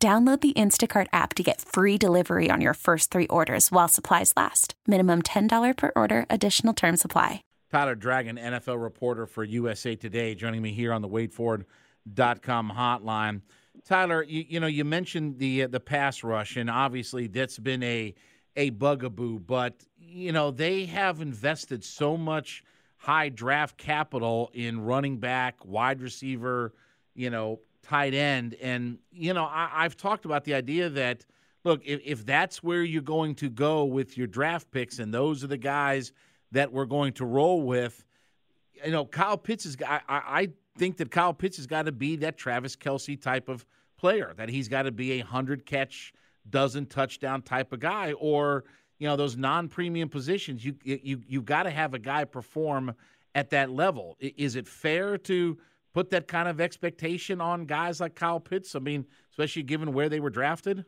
Download the Instacart app to get free delivery on your first three orders while supplies last. Minimum $10 per order, additional term supply. Tyler Dragon, NFL reporter for USA Today, joining me here on the WadeFord.com hotline. Tyler, you, you know, you mentioned the uh, the pass rush, and obviously that's been a a bugaboo. But you know, they have invested so much high draft capital in running back, wide receiver, you know, tight end. And, you know, I, have talked about the idea that, look, if, if that's where you're going to go with your draft picks and those are the guys that we're going to roll with, you know, Kyle Pitts is, I, I think that Kyle Pitts has got to be that Travis Kelce type of player, that he's got to be a 100 catch, dozen touchdown type of guy. Or, you know, those non premium positions, you, you, you've got to have a guy perform at that level. Is it fair to, put that kind of expectation on guys like Kyle Pitts? I mean, especially given where they were drafted.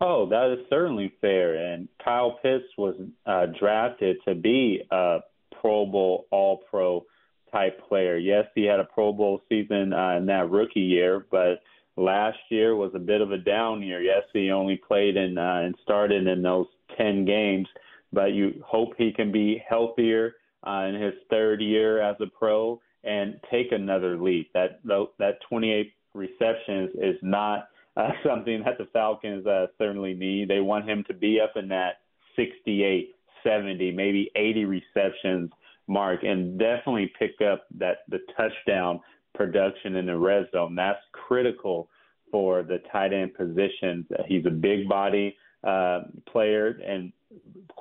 Oh, that is certainly fair. And Kyle Pitts was uh, drafted to be a Pro Bowl, All Pro type player. Yes, he had a Pro Bowl season uh, in that rookie year, but last year was a bit of a down year. Yes, he only played in uh, and started in those 10 games, but you hope he can be healthier uh, in his third year as a pro and take another leap. That that 28 receptions is not uh, something that the Falcons uh, certainly need. They want him to be up in that 68, 70, maybe 80 receptions mark, and definitely pick up that the touchdown production in the red zone. That's critical for the tight end positions. He's a big body uh, player, and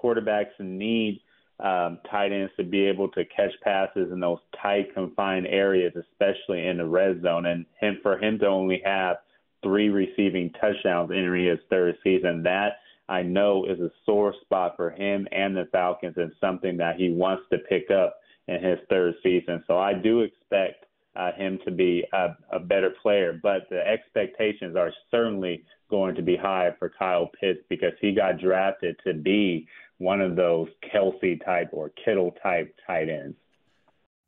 quarterbacks need um, tight ends to be able to catch passes in those tight, confined areas, especially in the red zone. And him, for him to only have three receiving touchdowns entering his third season, that I know is a sore spot for him and the Falcons and something that he wants to pick up in his third season. So I do expect uh, him to be a, a better player, but the expectations are certainly going to be high for Kyle Pitts because he got drafted to be one of those Kelce type or Kittle type tight ends.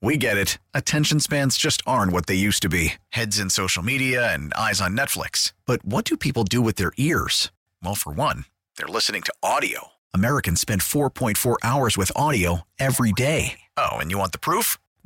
We get it. Attention spans just aren't what they used to be heads in social media and eyes on Netflix. But what do people do with their ears? Well, for one, they're listening to audio. Americans spend 4.4 hours with audio every day. Oh, and you want the proof?